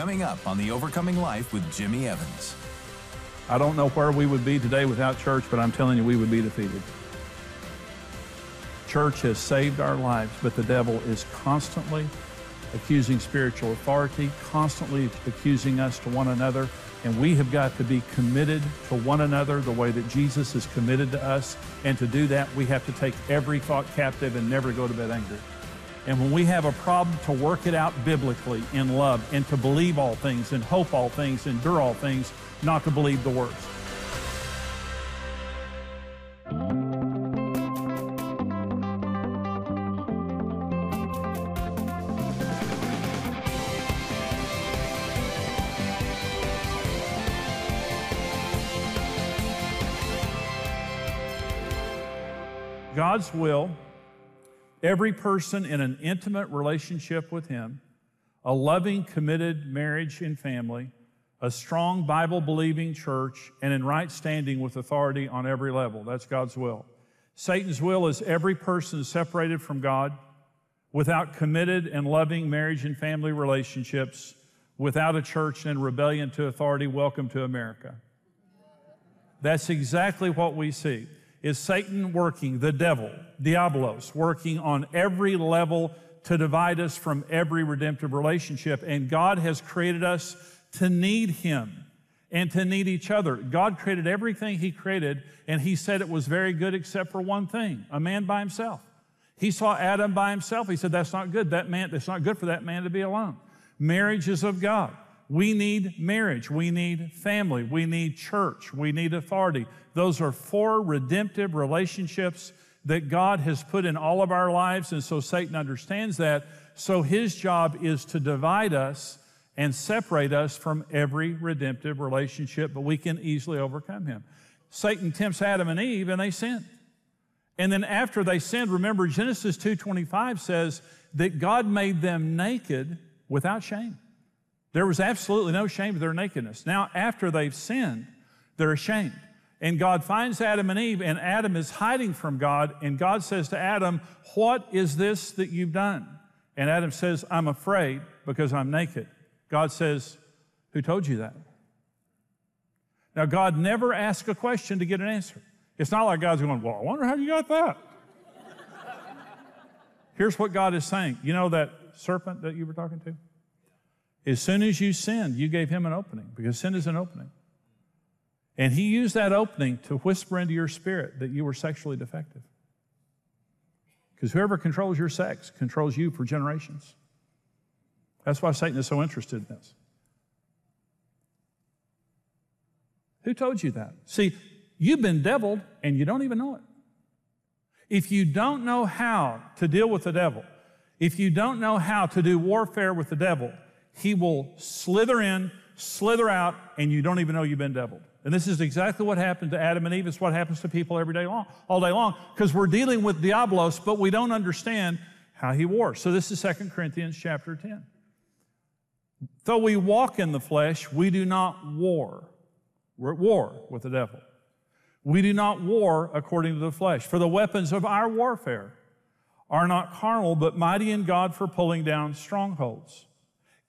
coming up on The Overcoming Life with Jimmy Evans. I don't know where we would be today without church, but I'm telling you, we would be defeated. Church has saved our lives, but the devil is constantly accusing spiritual authority, constantly accusing us to one another. And we have got to be committed to one another the way that Jesus is committed to us. And to do that, we have to take every thought captive and never go to bed angry. And when we have a problem, to work it out biblically in love and to believe all things and hope all things, endure all things, not to believe the worst. God's will, every person in an intimate relationship with Him, a loving, committed marriage and family, a strong Bible believing church, and in right standing with authority on every level. That's God's will. Satan's will is every person separated from God, without committed and loving marriage and family relationships, without a church and rebellion to authority. Welcome to America. That's exactly what we see. Is Satan working, the devil, Diabolos, working on every level to divide us from every redemptive relationship. And God has created us to need Him and to need each other. God created everything He created, and He said it was very good except for one thing a man by himself. He saw Adam by himself. He said, That's not good. That man, it's not good for that man to be alone. Marriage is of God. We need marriage. We need family. We need church. We need authority. Those are four redemptive relationships that God has put in all of our lives. And so Satan understands that. So his job is to divide us and separate us from every redemptive relationship, but we can easily overcome him. Satan tempts Adam and Eve and they sin. And then after they sinned, remember Genesis 2:25 says that God made them naked without shame. There was absolutely no shame of their nakedness. Now after they've sinned, they're ashamed. And God finds Adam and Eve, and Adam is hiding from God. And God says to Adam, What is this that you've done? And Adam says, I'm afraid because I'm naked. God says, Who told you that? Now, God never asks a question to get an answer. It's not like God's going, Well, I wonder how you got that. Here's what God is saying. You know that serpent that you were talking to? As soon as you sinned, you gave him an opening because sin is an opening. And he used that opening to whisper into your spirit that you were sexually defective. Because whoever controls your sex controls you for generations. That's why Satan is so interested in this. Who told you that? See, you've been deviled and you don't even know it. If you don't know how to deal with the devil, if you don't know how to do warfare with the devil, he will slither in, slither out, and you don't even know you've been deviled. And this is exactly what happened to Adam and Eve. It's what happens to people every day long, all day long, because we're dealing with Diablos, but we don't understand how he wars. So this is 2 Corinthians chapter 10. Though we walk in the flesh, we do not war. We're at war with the devil. We do not war according to the flesh. For the weapons of our warfare are not carnal, but mighty in God for pulling down strongholds,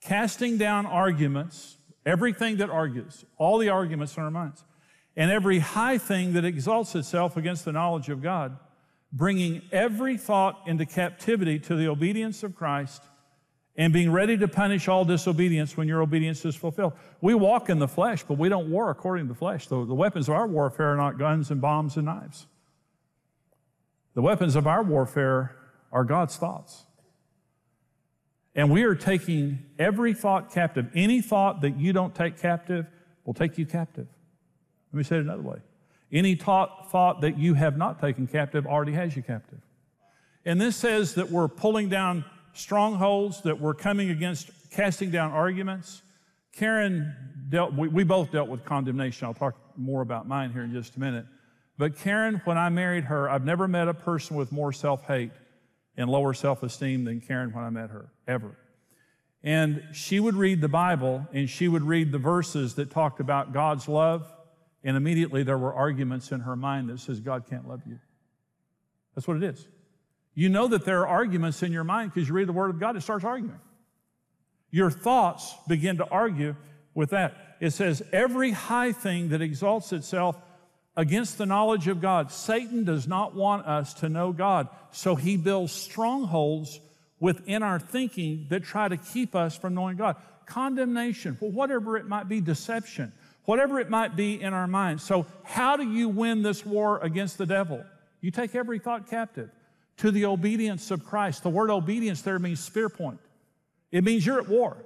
casting down arguments Everything that argues, all the arguments in our minds, and every high thing that exalts itself against the knowledge of God, bringing every thought into captivity to the obedience of Christ and being ready to punish all disobedience when your obedience is fulfilled. We walk in the flesh, but we don't war according to the flesh. The, the weapons of our warfare are not guns and bombs and knives. The weapons of our warfare are God's thoughts. And we are taking every thought captive. Any thought that you don't take captive will take you captive. Let me say it another way. Any thought, that you have not taken captive already has you captive. And this says that we're pulling down strongholds, that we're coming against casting down arguments. Karen dealt, we, we both dealt with condemnation. I'll talk more about mine here in just a minute. But Karen, when I married her, I've never met a person with more self hate and lower self esteem than Karen when I met her, ever. And she would read the Bible and she would read the verses that talked about God's love, and immediately there were arguments in her mind that says, God can't love you. That's what it is. You know that there are arguments in your mind because you read the Word of God, it starts arguing. Your thoughts begin to argue with that. It says, every high thing that exalts itself against the knowledge of God. Satan does not want us to know God, so he builds strongholds within our thinking that try to keep us from knowing God. Condemnation, whatever it might be, deception, whatever it might be in our minds. So, how do you win this war against the devil? You take every thought captive to the obedience of Christ. The word obedience there means spear point, it means you're at war.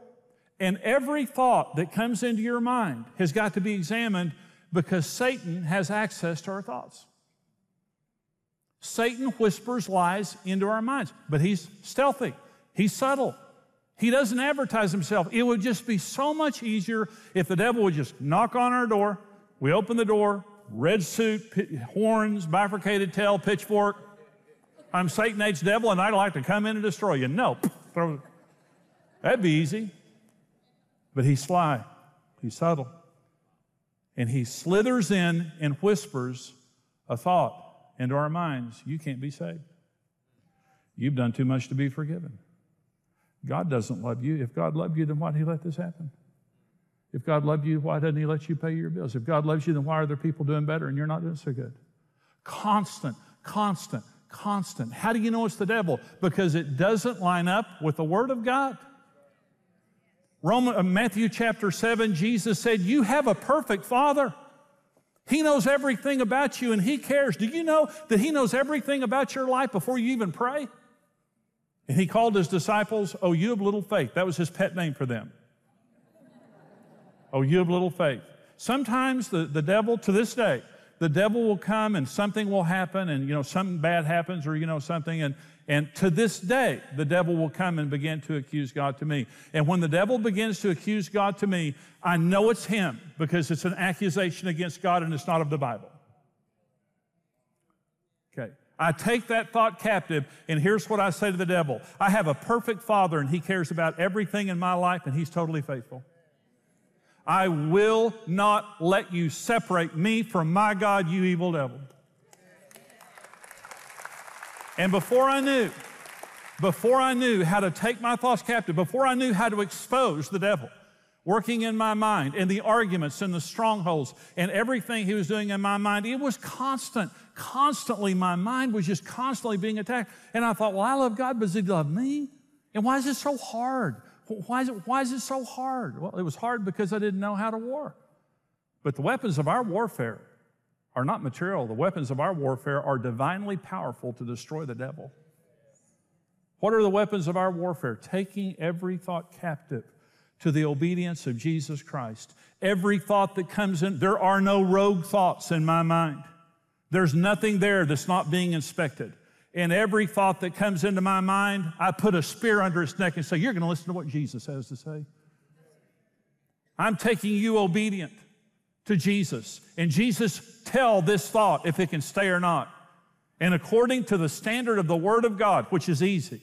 And every thought that comes into your mind has got to be examined because Satan has access to our thoughts. Satan whispers lies into our minds, but he's stealthy, he's subtle. He doesn't advertise himself. It would just be so much easier if the devil would just knock on our door. We open the door, red suit, horns, bifurcated tail, pitchfork. I'm Satan H. Devil, and I'd like to come in and destroy you. No, that'd be easy. But he's sly, he's subtle and he slithers in and whispers a thought into our minds you can't be saved. You've done too much to be forgiven. God doesn't love you. If God loved you, then why did he let this happen? If God loved you, why doesn't he let you pay your bills? If God loves you, then why are there people doing better and you're not doing so good? Constant, constant, constant. How do you know it's the devil? Because it doesn't line up with the Word of God. Roman, uh, Matthew chapter 7, Jesus said, You have a perfect Father. He knows everything about you and He cares. Do you know that He knows everything about your life before you even pray? And He called His disciples, Oh, you have little faith. That was His pet name for them. oh, you have little faith. Sometimes the, the devil, to this day, the devil will come and something will happen and, you know, something bad happens or, you know, something and, and to this day, the devil will come and begin to accuse God to me. And when the devil begins to accuse God to me, I know it's him because it's an accusation against God and it's not of the Bible. Okay. I take that thought captive, and here's what I say to the devil I have a perfect father, and he cares about everything in my life, and he's totally faithful. I will not let you separate me from my God, you evil devil. And before I knew, before I knew how to take my thoughts captive, before I knew how to expose the devil working in my mind and the arguments and the strongholds and everything he was doing in my mind, it was constant. Constantly, my mind was just constantly being attacked. And I thought, well, I love God, but does he love me? And why is it so hard? Why is it, why is it so hard? Well, it was hard because I didn't know how to war. But the weapons of our warfare are not material. The weapons of our warfare are divinely powerful to destroy the devil. What are the weapons of our warfare? Taking every thought captive to the obedience of Jesus Christ. Every thought that comes in, there are no rogue thoughts in my mind. There's nothing there that's not being inspected. And every thought that comes into my mind, I put a spear under its neck and say, You're going to listen to what Jesus has to say. I'm taking you obedient to Jesus. And Jesus tell this thought if it can stay or not. And according to the standard of the Word of God, which is easy,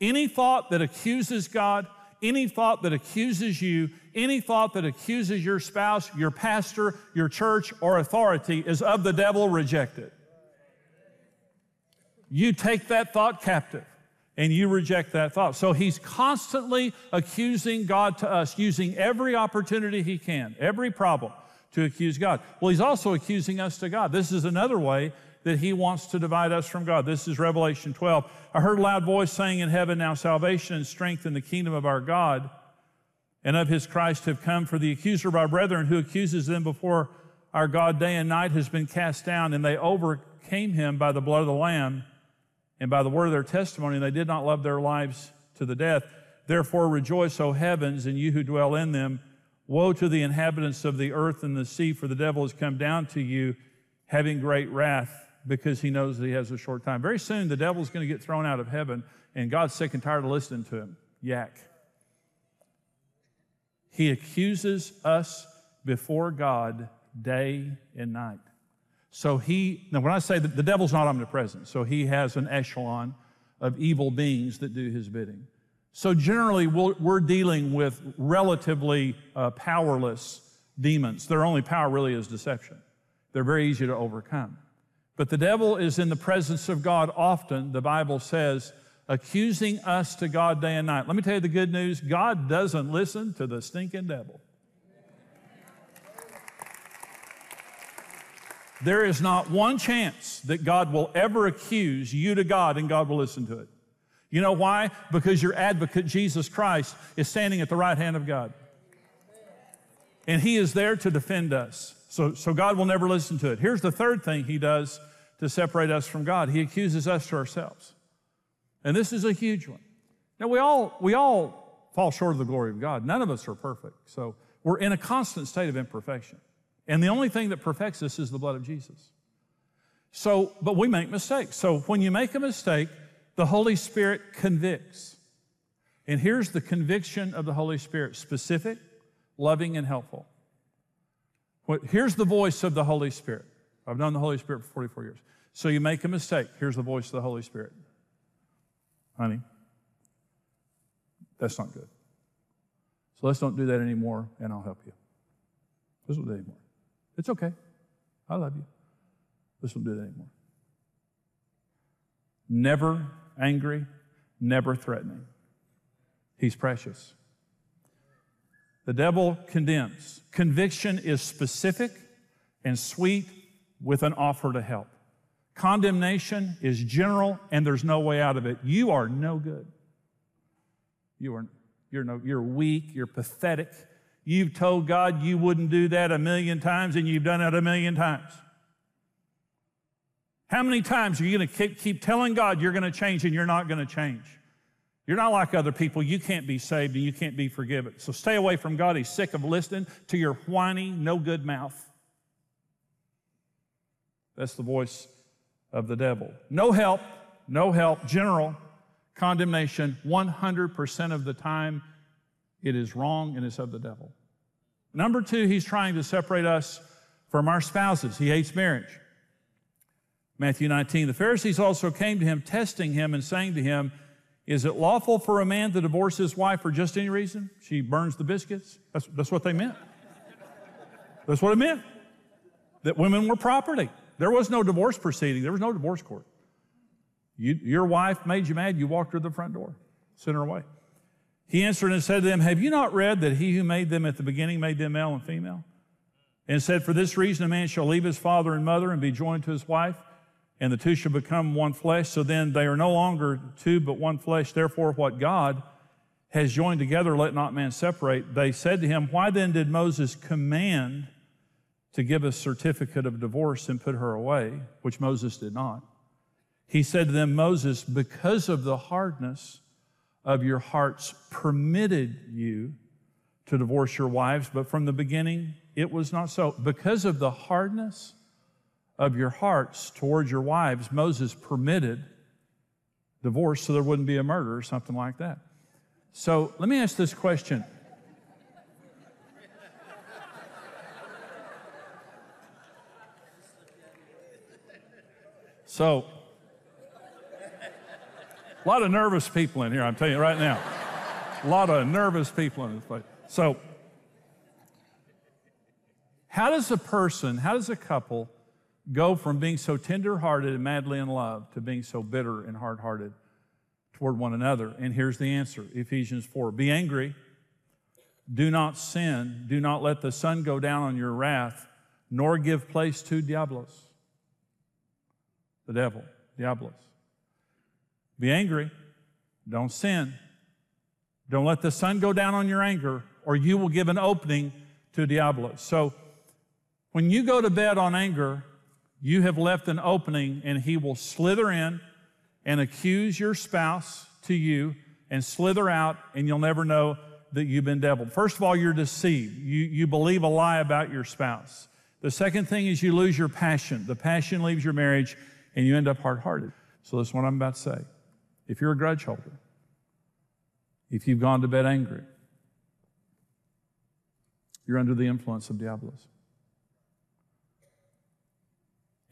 any thought that accuses God, any thought that accuses you, any thought that accuses your spouse, your pastor, your church, or authority is of the devil rejected. You take that thought captive and you reject that thought. So he's constantly accusing God to us, using every opportunity he can, every problem to accuse God. Well, he's also accusing us to God. This is another way that he wants to divide us from God. This is Revelation 12. I heard a loud voice saying in heaven, Now salvation and strength in the kingdom of our God and of his Christ have come, for the accuser of our brethren who accuses them before our God day and night has been cast down, and they overcame him by the blood of the Lamb and by the word of their testimony, and they did not love their lives to the death. Therefore rejoice, O heavens, and you who dwell in them. Woe to the inhabitants of the earth and the sea, for the devil has come down to you having great wrath because he knows that he has a short time. Very soon, the devil's going to get thrown out of heaven, and God's sick and tired of listening to him. Yak. He accuses us before God day and night. So he, now when I say that the devil's not omnipresent, so he has an echelon of evil beings that do his bidding. So generally, we're dealing with relatively uh, powerless demons. Their only power really is deception. They're very easy to overcome. But the devil is in the presence of God often, the Bible says, accusing us to God day and night. Let me tell you the good news God doesn't listen to the stinking devil. There is not one chance that God will ever accuse you to God and God will listen to it. You know why? Because your advocate, Jesus Christ, is standing at the right hand of God. And he is there to defend us. So, so God will never listen to it. Here's the third thing he does to separate us from God he accuses us to ourselves. And this is a huge one. Now, we all, we all fall short of the glory of God. None of us are perfect. So we're in a constant state of imperfection. And the only thing that perfects us is the blood of Jesus. So, but we make mistakes. So when you make a mistake, the Holy Spirit convicts. And here's the conviction of the Holy Spirit specific, loving, and helpful. Here's the voice of the Holy Spirit. I've known the Holy Spirit for 44 years. So you make a mistake. Here's the voice of the Holy Spirit honey, that's not good. So let's don't do that anymore, and I'll help you. Don't do that anymore. It's okay. I love you. Let's don't do that anymore. Never angry, never threatening. He's precious. The devil condemns. Conviction is specific and sweet with an offer to help. Condemnation is general and there's no way out of it. You are no good. You are you're no you're weak, you're pathetic. You've told God you wouldn't do that a million times and you've done it a million times. How many times are you going to keep, keep telling God you're going to change and you're not going to change? You're not like other people. You can't be saved and you can't be forgiven. So stay away from God. He's sick of listening to your whiny, no good mouth. That's the voice of the devil. No help, no help, general condemnation 100% of the time it is wrong and it's of the devil. Number two, he's trying to separate us from our spouses. He hates marriage. Matthew 19, the Pharisees also came to him, testing him and saying to him, Is it lawful for a man to divorce his wife for just any reason? She burns the biscuits. That's, that's what they meant. That's what it meant. That women were property. There was no divorce proceeding, there was no divorce court. You, your wife made you mad, you walked her to the front door, sent her away. He answered and said to them, Have you not read that he who made them at the beginning made them male and female? And said, For this reason a man shall leave his father and mother and be joined to his wife, and the two shall become one flesh. So then they are no longer two, but one flesh. Therefore, what God has joined together, let not man separate. They said to him, Why then did Moses command to give a certificate of divorce and put her away, which Moses did not. He said to them, Moses, because of the hardness of your hearts, permitted you to divorce your wives, but from the beginning it was not so. Because of the hardness of your hearts towards your wives, Moses permitted divorce so there wouldn't be a murder or something like that. So let me ask this question So, a lot of nervous people in here, I'm telling you right now. A lot of nervous people in this place. So, how does a person, how does a couple go from being so tenderhearted and madly in love to being so bitter and hard hearted toward one another? And here's the answer Ephesians 4 Be angry, do not sin, do not let the sun go down on your wrath, nor give place to Diablos the devil, Diablos. Be angry. Don't sin. Don't let the sun go down on your anger, or you will give an opening to Diablos. So when you go to bed on anger, you have left an opening, and he will slither in and accuse your spouse to you and slither out, and you'll never know that you've been deviled. First of all, you're deceived. You, you believe a lie about your spouse. The second thing is you lose your passion. The passion leaves your marriage and you end up hard hearted. So, that's what I'm about to say. If you're a grudge holder, if you've gone to bed angry, you're under the influence of Diablos.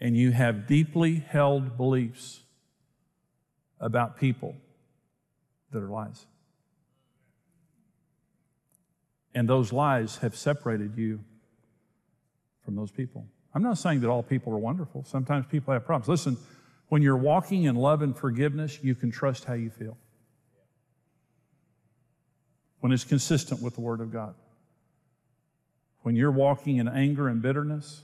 And you have deeply held beliefs about people that are lies. And those lies have separated you from those people. I'm not saying that all people are wonderful. Sometimes people have problems. Listen, When you're walking in love and forgiveness, you can trust how you feel. When it's consistent with the Word of God. When you're walking in anger and bitterness,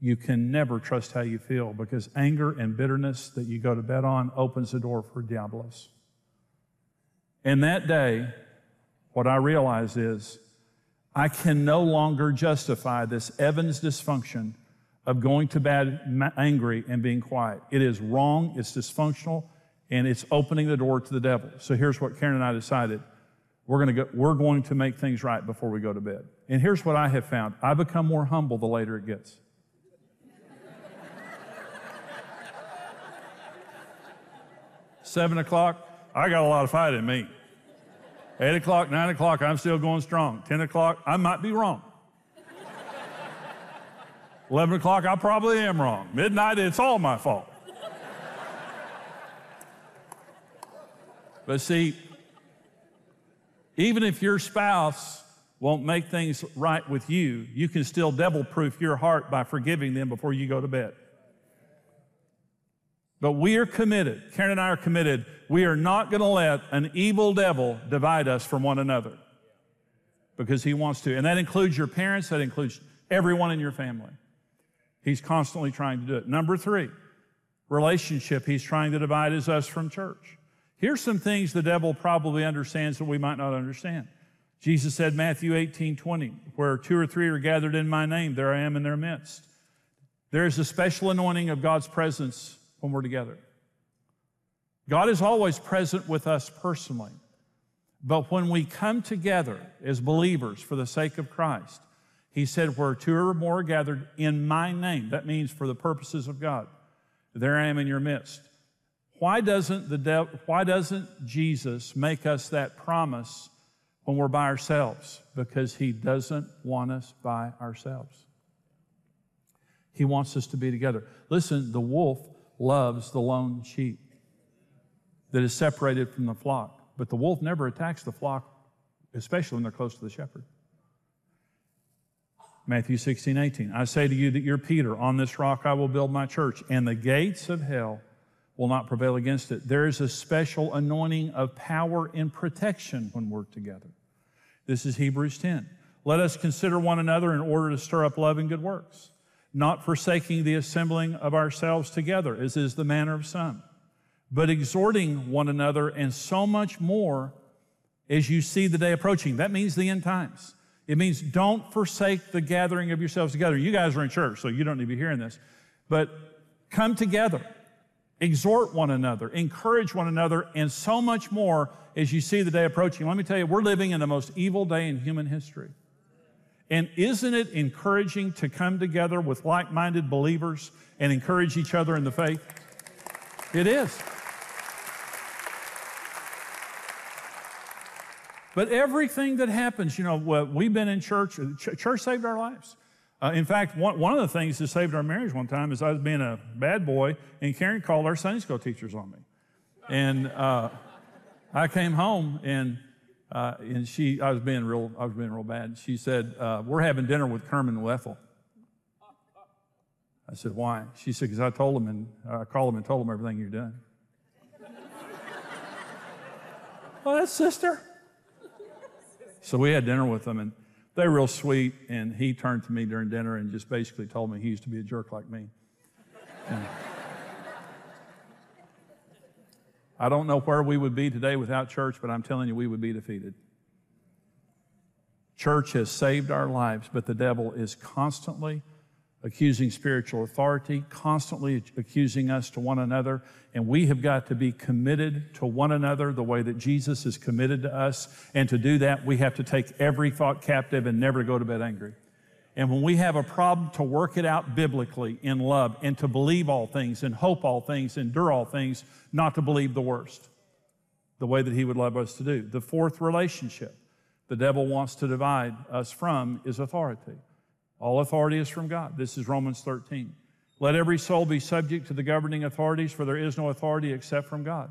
you can never trust how you feel because anger and bitterness that you go to bed on opens the door for diablos. And that day, what I realized is I can no longer justify this Evans dysfunction of going to bed angry and being quiet. It is wrong, it's dysfunctional, and it's opening the door to the devil. So here's what Karen and I decided. We're to go, we're going to make things right before we go to bed. And here's what I have found. I become more humble the later it gets. Seven o'clock, I got a lot of fight in me. Eight o'clock, nine o'clock, I'm still going strong. Ten o'clock, I might be wrong. 11 o'clock, I probably am wrong. Midnight, it's all my fault. but see, even if your spouse won't make things right with you, you can still devil proof your heart by forgiving them before you go to bed. But we are committed, Karen and I are committed, we are not going to let an evil devil divide us from one another because he wants to. And that includes your parents, that includes everyone in your family. He's constantly trying to do it. Number three, relationship. He's trying to divide us from church. Here's some things the devil probably understands that we might not understand. Jesus said, Matthew 18, 20, where two or three are gathered in my name, there I am in their midst. There is a special anointing of God's presence when we're together. God is always present with us personally. But when we come together as believers for the sake of Christ, he said, Where two or more are gathered in my name, that means for the purposes of God, there I am in your midst. Why doesn't, the why doesn't Jesus make us that promise when we're by ourselves? Because he doesn't want us by ourselves. He wants us to be together. Listen, the wolf loves the lone sheep that is separated from the flock, but the wolf never attacks the flock, especially when they're close to the shepherd. Matthew 16, 18. I say to you that you're Peter. On this rock I will build my church, and the gates of hell will not prevail against it. There is a special anointing of power and protection when we're together. This is Hebrews 10. Let us consider one another in order to stir up love and good works not forsaking the assembling of ourselves together, as is the manner of some, but exhorting one another, and so much more as you see the day approaching. That means the end times. It means don't forsake the gathering of yourselves together. You guys are in church, so you don't need to be hearing this. But come together, exhort one another, encourage one another, and so much more as you see the day approaching. Let me tell you, we're living in the most evil day in human history. And isn't it encouraging to come together with like minded believers and encourage each other in the faith? It is. But everything that happens, you know, we've been in church, church saved our lives. Uh, in fact, one, one of the things that saved our marriage one time is I was being a bad boy, and Karen called our Sunday school teachers on me. And uh, I came home, and uh, and she, I was being real, I was being real bad. She said, uh, "We're having dinner with Kerman Wethel." I said, "Why?" She said, "Because I told him and I called him and told him everything you're doing." well, that's sister. So we had dinner with them, and they were real sweet. And he turned to me during dinner and just basically told me he used to be a jerk like me. And, I don't know where we would be today without church, but I'm telling you, we would be defeated. Church has saved our lives, but the devil is constantly accusing spiritual authority, constantly accusing us to one another, and we have got to be committed to one another the way that Jesus is committed to us. And to do that, we have to take every thought captive and never go to bed angry. And when we have a problem, to work it out biblically in love and to believe all things and hope all things, endure all things, not to believe the worst, the way that He would love us to do. The fourth relationship the devil wants to divide us from is authority. All authority is from God. This is Romans 13. Let every soul be subject to the governing authorities, for there is no authority except from God.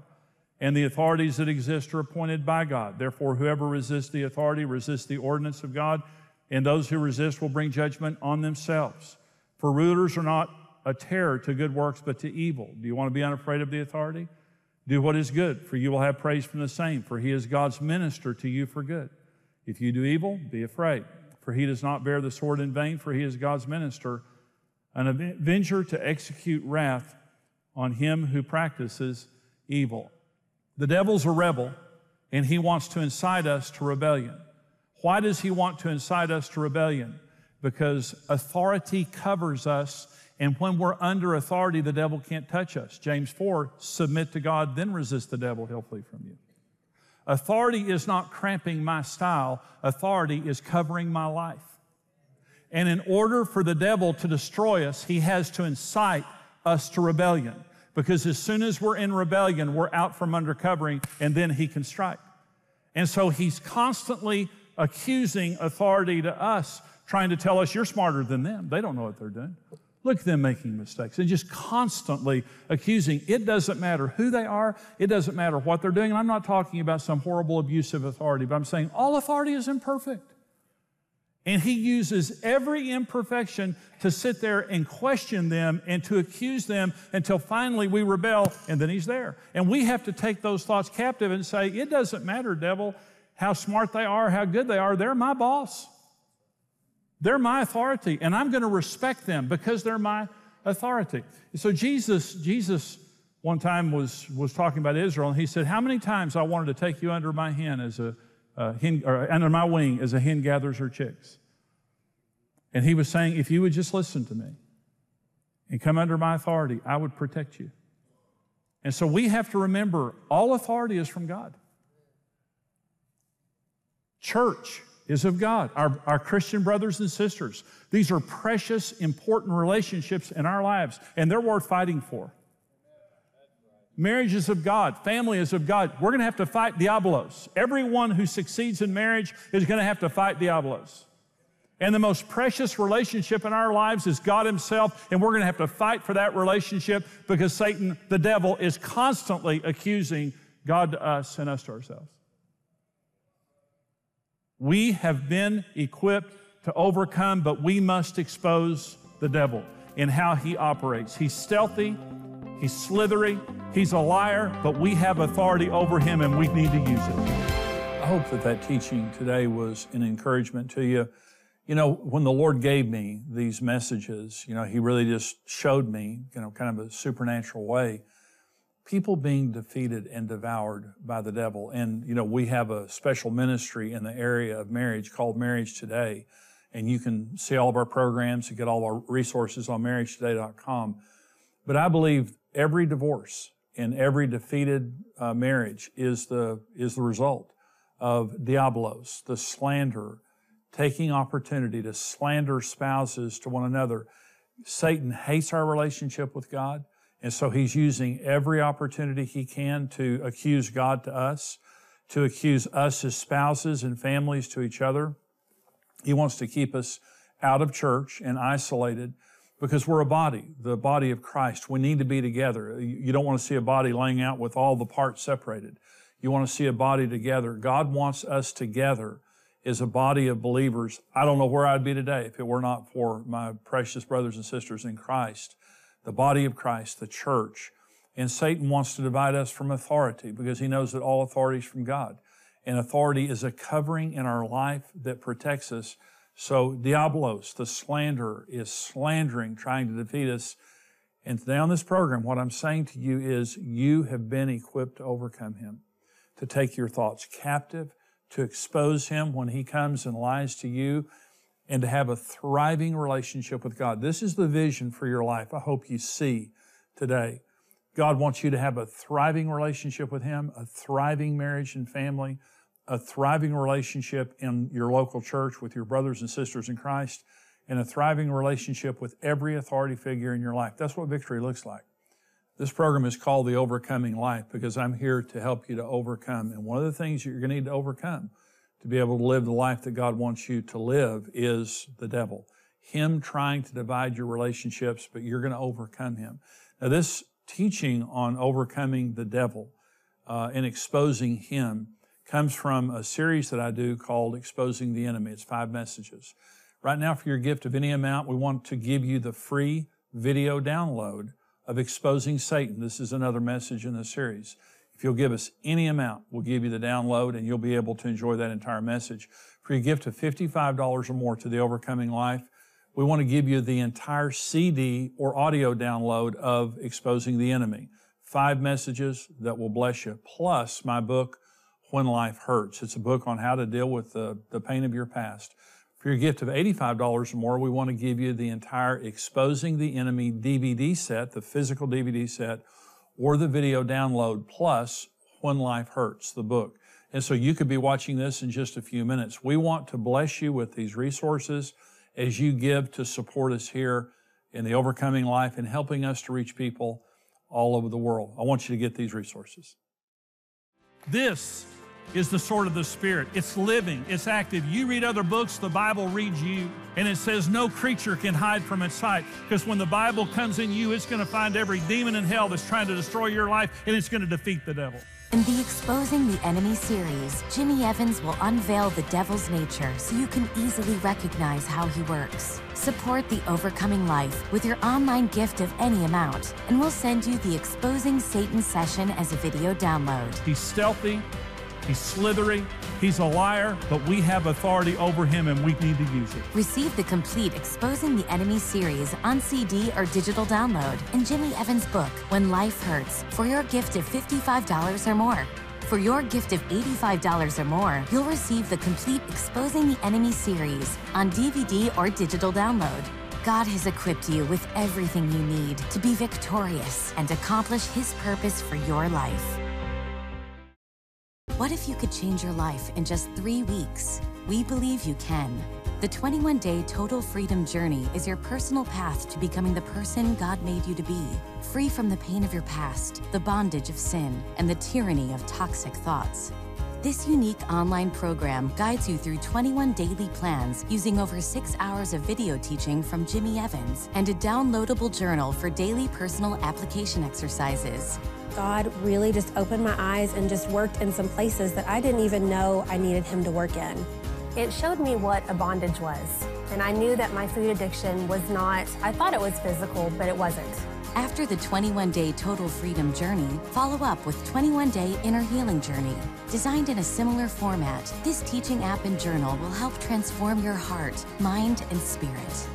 And the authorities that exist are appointed by God. Therefore, whoever resists the authority resists the ordinance of God and those who resist will bring judgment on themselves. For rulers are not a terror to good works, but to evil. Do you want to be unafraid of the authority? Do what is good, for you will have praise from the same, for he is God's minister to you for good. If you do evil, be afraid, for he does not bear the sword in vain, for he is God's minister, an avenger to execute wrath on him who practices evil. The devil's a rebel, and he wants to incite us to rebellion. Why does he want to incite us to rebellion? Because authority covers us and when we're under authority, the devil can't touch us. James 4 submit to God, then resist the devil, he'll flee from you. Authority is not cramping my style, authority is covering my life. And in order for the devil to destroy us, he has to incite us to rebellion. Because as soon as we're in rebellion, we're out from under covering, and then he can strike. And so he's constantly accusing authority to us, trying to tell us, you're smarter than them. They don't know what they're doing. Look at them making mistakes and just constantly accusing. It doesn't matter who they are, it doesn't matter what they're doing. And I'm not talking about some horrible abusive authority, but I'm saying all authority is imperfect. And he uses every imperfection to sit there and question them and to accuse them until finally we rebel and then he's there. And we have to take those thoughts captive and say, it doesn't matter, devil, how smart they are, how good they are, they're my boss. They're my authority, and I'm going to respect them because they're my authority. So Jesus, Jesus one time was, was talking about Israel, and he said, How many times I wanted to take you under my hen as a hen, or under my wing as a hen gathers her chicks. And he was saying, if you would just listen to me and come under my authority, I would protect you. And so we have to remember all authority is from God. Church, is of God, our, our Christian brothers and sisters. These are precious, important relationships in our lives, and they're worth fighting for. Marriage is of God. Family is of God. We're going to have to fight Diabolos. Everyone who succeeds in marriage is going to have to fight Diabolos. And the most precious relationship in our lives is God Himself, and we're going to have to fight for that relationship because Satan, the devil, is constantly accusing God to us and us to ourselves. We have been equipped to overcome, but we must expose the devil in how he operates. He's stealthy, he's slithery, he's a liar, but we have authority over him and we need to use it. I hope that that teaching today was an encouragement to you. You know, when the Lord gave me these messages, you know, He really just showed me, you know, kind of a supernatural way people being defeated and devoured by the devil. And, you know, we have a special ministry in the area of marriage called Marriage Today. And you can see all of our programs and get all our resources on marriagetoday.com. But I believe every divorce and every defeated uh, marriage is the, is the result of diablos, the slander, taking opportunity to slander spouses to one another. Satan hates our relationship with God. And so he's using every opportunity he can to accuse God to us, to accuse us as spouses and families to each other. He wants to keep us out of church and isolated because we're a body, the body of Christ. We need to be together. You don't want to see a body laying out with all the parts separated. You want to see a body together. God wants us together as a body of believers. I don't know where I'd be today if it were not for my precious brothers and sisters in Christ the body of Christ, the church. And Satan wants to divide us from authority because he knows that all authority is from God. And authority is a covering in our life that protects us. So Diabolos, the slanderer, is slandering, trying to defeat us. And today on this program, what I'm saying to you is you have been equipped to overcome him, to take your thoughts captive, to expose him when he comes and lies to you, and to have a thriving relationship with God. This is the vision for your life. I hope you see today. God wants you to have a thriving relationship with Him, a thriving marriage and family, a thriving relationship in your local church with your brothers and sisters in Christ, and a thriving relationship with every authority figure in your life. That's what victory looks like. This program is called The Overcoming Life because I'm here to help you to overcome. And one of the things you're going to need to overcome to be able to live the life that God wants you to live is the devil. Him trying to divide your relationships, but you're going to overcome him. Now, this teaching on overcoming the devil uh, and exposing him comes from a series that I do called Exposing the Enemy. It's five messages. Right now, for your gift of any amount, we want to give you the free video download of Exposing Satan. This is another message in the series. If you'll give us any amount, we'll give you the download and you'll be able to enjoy that entire message. For your gift of $55 or more to the Overcoming Life, we want to give you the entire CD or audio download of Exposing the Enemy. Five messages that will bless you, plus my book, When Life Hurts. It's a book on how to deal with the, the pain of your past. For your gift of $85 or more, we want to give you the entire Exposing the Enemy DVD set, the physical DVD set, or the video download, plus When Life Hurts, the book. And so you could be watching this in just a few minutes. We want to bless you with these resources as you give to support us here in the Overcoming Life and helping us to reach people all over the world. I want you to get these resources. This is the sword of the Spirit. It's living, it's active. You read other books, the Bible reads you. And it says no creature can hide from its sight. Because when the Bible comes in you, it's going to find every demon in hell that's trying to destroy your life, and it's going to defeat the devil. In the Exposing the Enemy series, Jimmy Evans will unveil the devil's nature so you can easily recognize how he works. Support the Overcoming Life with your online gift of any amount, and we'll send you the Exposing Satan session as a video download. He's stealthy, He's slithery. He's a liar, but we have authority over him and we need to use it. Receive the complete Exposing the Enemy series on CD or digital download in Jimmy Evans' book, When Life Hurts, for your gift of $55 or more. For your gift of $85 or more, you'll receive the complete Exposing the Enemy series on DVD or digital download. God has equipped you with everything you need to be victorious and accomplish His purpose for your life. What if you could change your life in just three weeks? We believe you can. The 21 day total freedom journey is your personal path to becoming the person God made you to be, free from the pain of your past, the bondage of sin, and the tyranny of toxic thoughts. This unique online program guides you through 21 daily plans using over six hours of video teaching from Jimmy Evans and a downloadable journal for daily personal application exercises. God really just opened my eyes and just worked in some places that I didn't even know I needed Him to work in. It showed me what a bondage was. And I knew that my food addiction was not, I thought it was physical, but it wasn't. After the 21 day total freedom journey, follow up with 21 day inner healing journey. Designed in a similar format, this teaching app and journal will help transform your heart, mind, and spirit.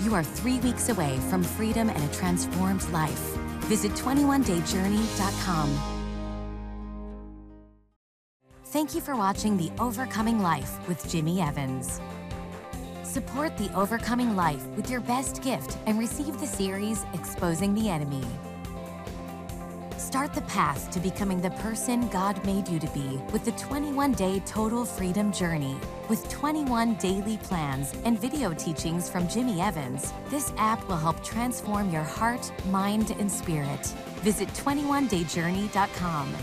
You are three weeks away from freedom and a transformed life. Visit 21dayjourney.com. Thank you for watching The Overcoming Life with Jimmy Evans. Support The Overcoming Life with your best gift and receive the series Exposing the Enemy. Start the path to becoming the person God made you to be with the 21 day total freedom journey. With 21 daily plans and video teachings from Jimmy Evans, this app will help transform your heart, mind, and spirit. Visit 21dayjourney.com.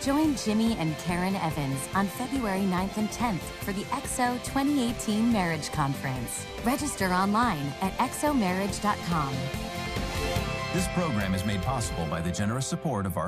Join Jimmy and Karen Evans on February 9th and 10th for the XO 2018 Marriage Conference. Register online at xomarriage.com. This program is made possible by the generous support of our